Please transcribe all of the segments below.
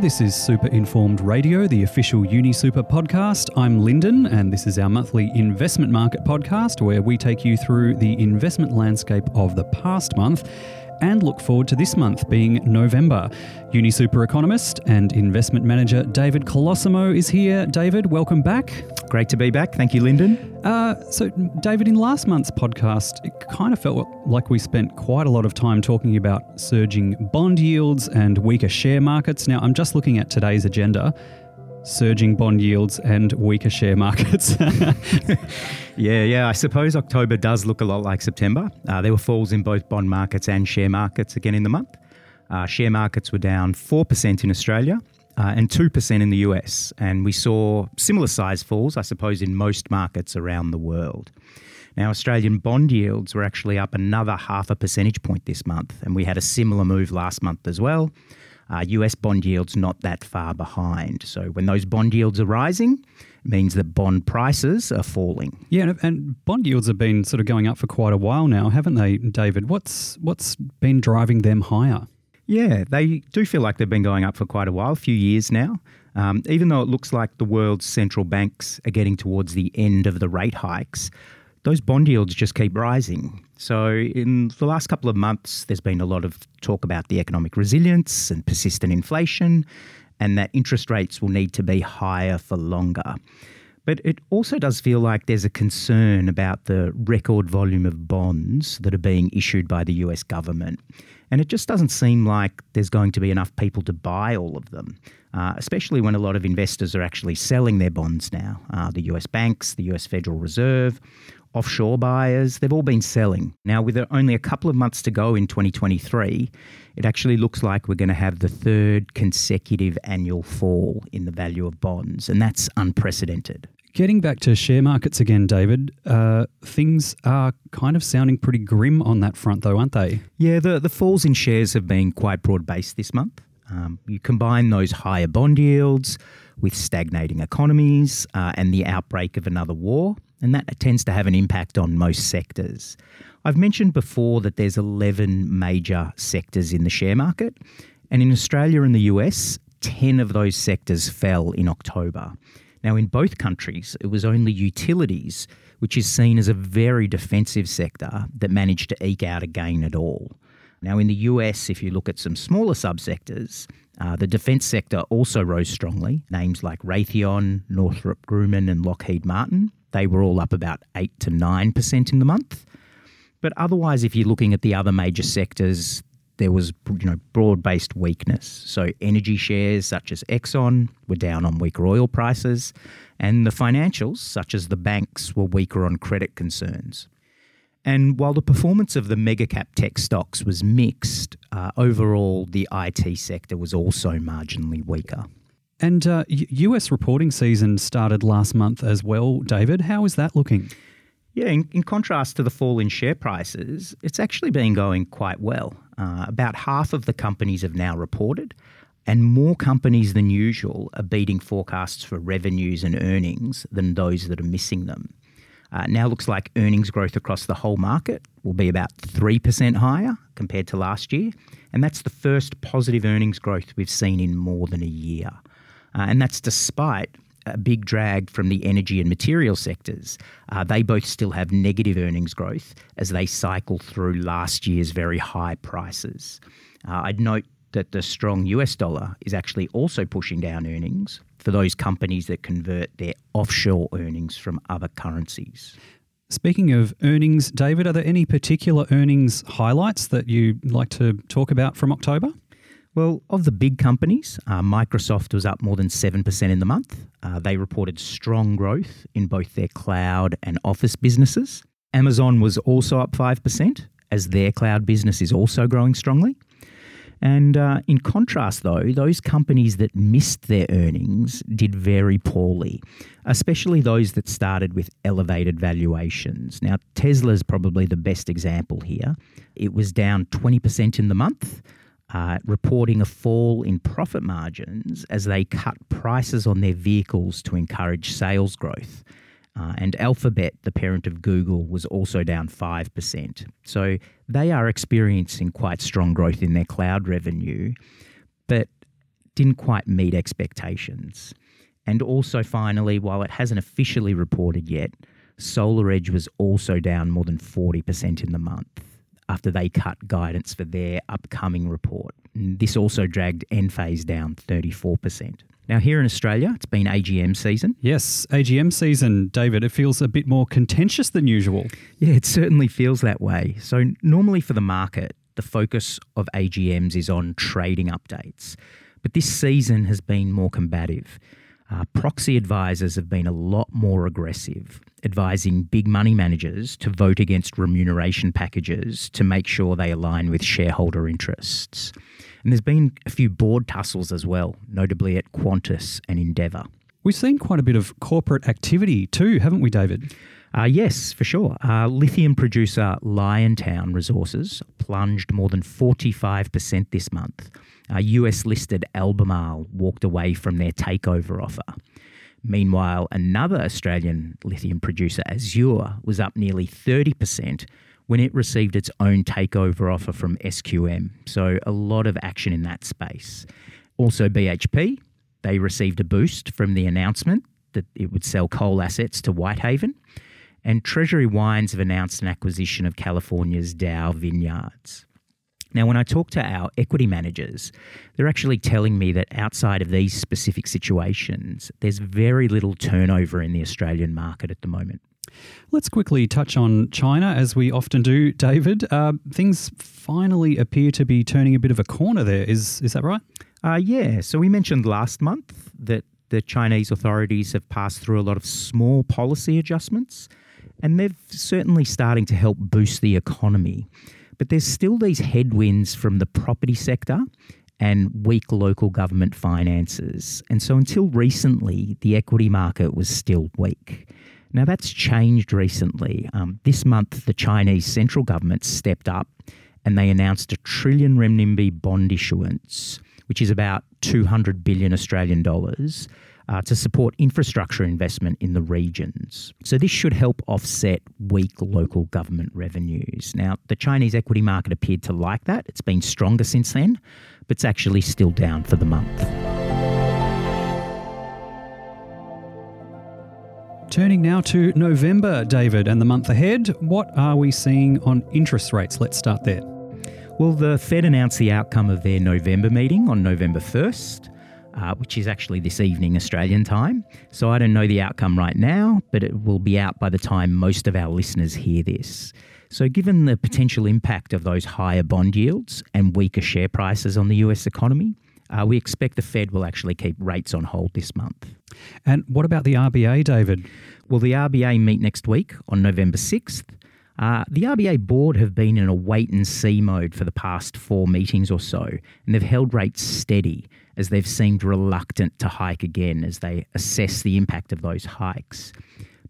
This is Super Informed Radio, the official UniSuper podcast. I'm Lyndon, and this is our monthly investment market podcast where we take you through the investment landscape of the past month and look forward to this month being November. UniSuper economist and investment manager David Colosimo is here. David, welcome back. Great to be back. Thank you, Lyndon. Uh, so, David, in last month's podcast, it kind of felt like we spent quite a lot of time talking about surging bond yields and weaker share markets. Now, I'm just looking at today's agenda surging bond yields and weaker share markets. yeah, yeah. I suppose October does look a lot like September. Uh, there were falls in both bond markets and share markets again in the month. Uh, share markets were down 4% in Australia uh, and 2% in the US. And we saw similar size falls, I suppose, in most markets around the world. Now, Australian bond yields were actually up another half a percentage point this month, and we had a similar move last month as well. Uh, US bond yields not that far behind. So when those bond yields are rising, means that bond prices are falling. Yeah, and bond yields have been sort of going up for quite a while now, haven't they, David? What's what's been driving them higher? Yeah, they do feel like they've been going up for quite a while, a few years now. Um, even though it looks like the world's central banks are getting towards the end of the rate hikes, those bond yields just keep rising. So, in the last couple of months, there's been a lot of talk about the economic resilience and persistent inflation, and that interest rates will need to be higher for longer. But it also does feel like there's a concern about the record volume of bonds that are being issued by the US government. And it just doesn't seem like there's going to be enough people to buy all of them, uh, especially when a lot of investors are actually selling their bonds now. Uh, the US banks, the US Federal Reserve, offshore buyers, they've all been selling. Now, with only a couple of months to go in 2023, it actually looks like we're going to have the third consecutive annual fall in the value of bonds, and that's unprecedented. Getting back to share markets again, David, uh, things are kind of sounding pretty grim on that front, though, aren't they? Yeah, the, the falls in shares have been quite broad based this month. Um, you combine those higher bond yields with stagnating economies uh, and the outbreak of another war, and that tends to have an impact on most sectors. I've mentioned before that there's 11 major sectors in the share market, and in Australia and the US, 10 of those sectors fell in October. Now, in both countries, it was only utilities, which is seen as a very defensive sector, that managed to eke out a gain at all. Now, in the US, if you look at some smaller subsectors, uh, the defence sector also rose strongly. Names like Raytheon, Northrop Grumman, and Lockheed Martin, they were all up about 8 to 9% in the month. But otherwise, if you're looking at the other major sectors, there was you know broad-based weakness. So energy shares such as Exxon were down on weaker oil prices, and the financials such as the banks were weaker on credit concerns. And while the performance of the mega cap tech stocks was mixed, uh, overall the IT sector was also marginally weaker. And uh, US reporting season started last month as well, David. How is that looking? Yeah, in, in, contrast to the fall in share prices, it's actually been going quite well. Uh, about half of the companies have now reported, and more companies than usual are beating forecasts for revenues and earnings than those that are missing them. Uh, now looks like earnings growth across the whole market will be about 3% higher compared to last year, and that's the first positive earnings growth we've seen in more than a year. Uh, and that's despite a big drag from the energy and material sectors. Uh, they both still have negative earnings growth as they cycle through last year's very high prices. Uh, I'd note that the strong US dollar is actually also pushing down earnings for those companies that convert their offshore earnings from other currencies. Speaking of earnings, David, are there any particular earnings highlights that you'd like to talk about from October? Well, of the big companies, uh, Microsoft was up more than 7% in the month. Uh, they reported strong growth in both their cloud and office businesses. Amazon was also up 5%, as their cloud business is also growing strongly. And uh, in contrast, though, those companies that missed their earnings did very poorly, especially those that started with elevated valuations. Now, Tesla is probably the best example here. It was down 20% in the month uh, reporting a fall in profit margins as they cut prices on their vehicles to encourage sales growth. Uh, and Alphabet, the parent of Google, was also down 5%. So they are experiencing quite strong growth in their cloud revenue. But didn't quite meet expectations. And also, finally, while it hasn't officially reported yet, SolarEdge was also down more than 40% in the month after they cut guidance for their upcoming report. This also dragged Enphase down 34%. Now, here in Australia, it's been AGM season. Yes, AGM season, David. It feels a bit more contentious than usual. Yeah, it certainly feels that way. So, normally for the market, the focus of AGMs is on trading updates. But this season has been more combative. Uh, proxy advisors have been a lot more aggressive, advising big money managers to vote against remuneration packages to make sure they align with shareholder interests. And there's been a few board tussles as well, notably at Qantas and Endeavour. We've seen quite a bit of corporate activity too, haven't we, David? Uh, yes, for sure. Uh, lithium producer Liontown Resources plunged more than 45% this month. Uh, US listed Albemarle walked away from their takeover offer. Meanwhile, another Australian lithium producer, Azure, was up nearly 30% when it received its own takeover offer from SQM. So, a lot of action in that space. Also, BHP, they received a boost from the announcement that it would sell coal assets to Whitehaven. And Treasury Wines have announced an acquisition of California's Daou Vineyards. Now, when I talk to our equity managers, they're actually telling me that outside of these specific situations, there's very little turnover in the Australian market at the moment. Let's quickly touch on China, as we often do, David. Uh, things finally appear to be turning a bit of a corner there. Is, is that right? Uh, yeah. So we mentioned last month that the Chinese authorities have passed through a lot of small policy adjustments, and they're certainly starting to help boost the economy. But there's still these headwinds from the property sector and weak local government finances. And so until recently, the equity market was still weak. Now, that's changed recently. Um, this month, the Chinese central government stepped up and they announced a trillion renminbi bond issuance, which is about 200 billion Australian dollars, uh, to support infrastructure investment in the regions. So, this should help offset weak local government revenues. Now, the Chinese equity market appeared to like that. It's been stronger since then, but it's actually still down for the month. Turning now to November, David, and the month ahead, what are we seeing on interest rates? Let's start there. Well, the Fed announced the outcome of their November meeting on November 1st, uh, which is actually this evening Australian time. So I don't know the outcome right now, but it will be out by the time most of our listeners hear this. So, given the potential impact of those higher bond yields and weaker share prices on the US economy, uh, we expect the Fed will actually keep rates on hold this month. And what about the RBA, David? Well, the RBA meet next week on November 6th. Uh, the RBA board have been in a wait and see mode for the past four meetings or so, and they've held rates steady as they've seemed reluctant to hike again as they assess the impact of those hikes.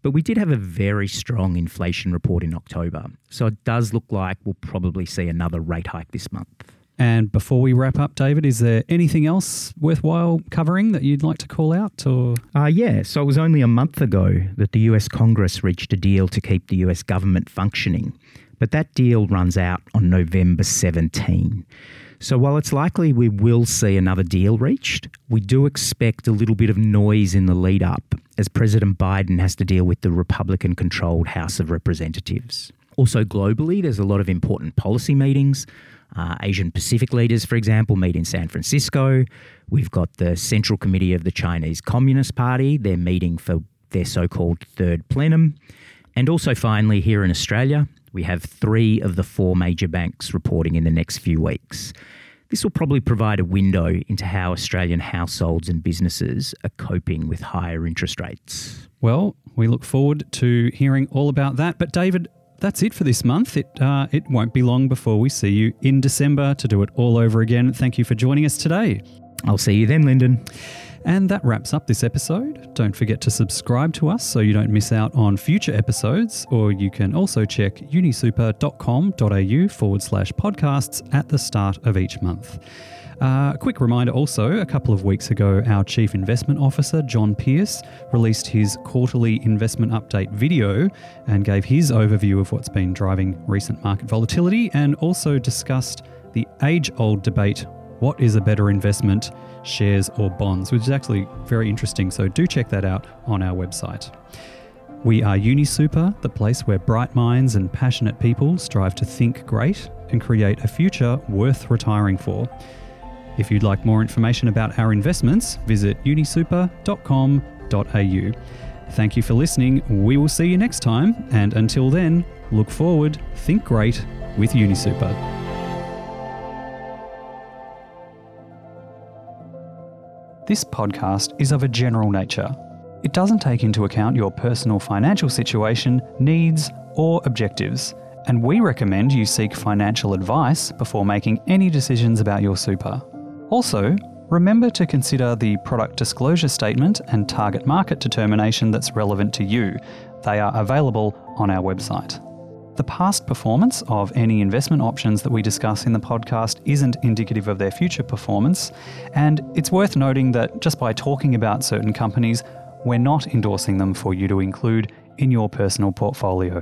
But we did have a very strong inflation report in October, so it does look like we'll probably see another rate hike this month. And before we wrap up, David, is there anything else worthwhile covering that you'd like to call out? Or uh, yeah, so it was only a month ago that the US Congress reached a deal to keep the US government functioning, but that deal runs out on November 17. So while it's likely we will see another deal reached, we do expect a little bit of noise in the lead up as President Biden has to deal with the Republican controlled House of Representatives. Also, globally, there's a lot of important policy meetings. Uh, Asian Pacific leaders, for example, meet in San Francisco. We've got the Central Committee of the Chinese Communist Party. They're meeting for their so called third plenum. And also, finally, here in Australia, we have three of the four major banks reporting in the next few weeks. This will probably provide a window into how Australian households and businesses are coping with higher interest rates. Well, we look forward to hearing all about that. But, David, that's it for this month. It uh, it won't be long before we see you in December to do it all over again. Thank you for joining us today. I'll see you then, Lyndon. And that wraps up this episode. Don't forget to subscribe to us so you don't miss out on future episodes, or you can also check unisuper.com.au forward slash podcasts at the start of each month. Uh, a quick reminder also a couple of weeks ago, our Chief Investment Officer, John Pearce, released his quarterly investment update video and gave his overview of what's been driving recent market volatility and also discussed the age old debate what is a better investment, shares or bonds, which is actually very interesting. So do check that out on our website. We are UniSuper, the place where bright minds and passionate people strive to think great and create a future worth retiring for. If you'd like more information about our investments, visit unisuper.com.au. Thank you for listening. We will see you next time. And until then, look forward, think great with UniSuper. This podcast is of a general nature. It doesn't take into account your personal financial situation, needs, or objectives, and we recommend you seek financial advice before making any decisions about your super. Also, remember to consider the product disclosure statement and target market determination that's relevant to you. They are available on our website. The past performance of any investment options that we discuss in the podcast isn't indicative of their future performance, and it's worth noting that just by talking about certain companies, we're not endorsing them for you to include in your personal portfolio.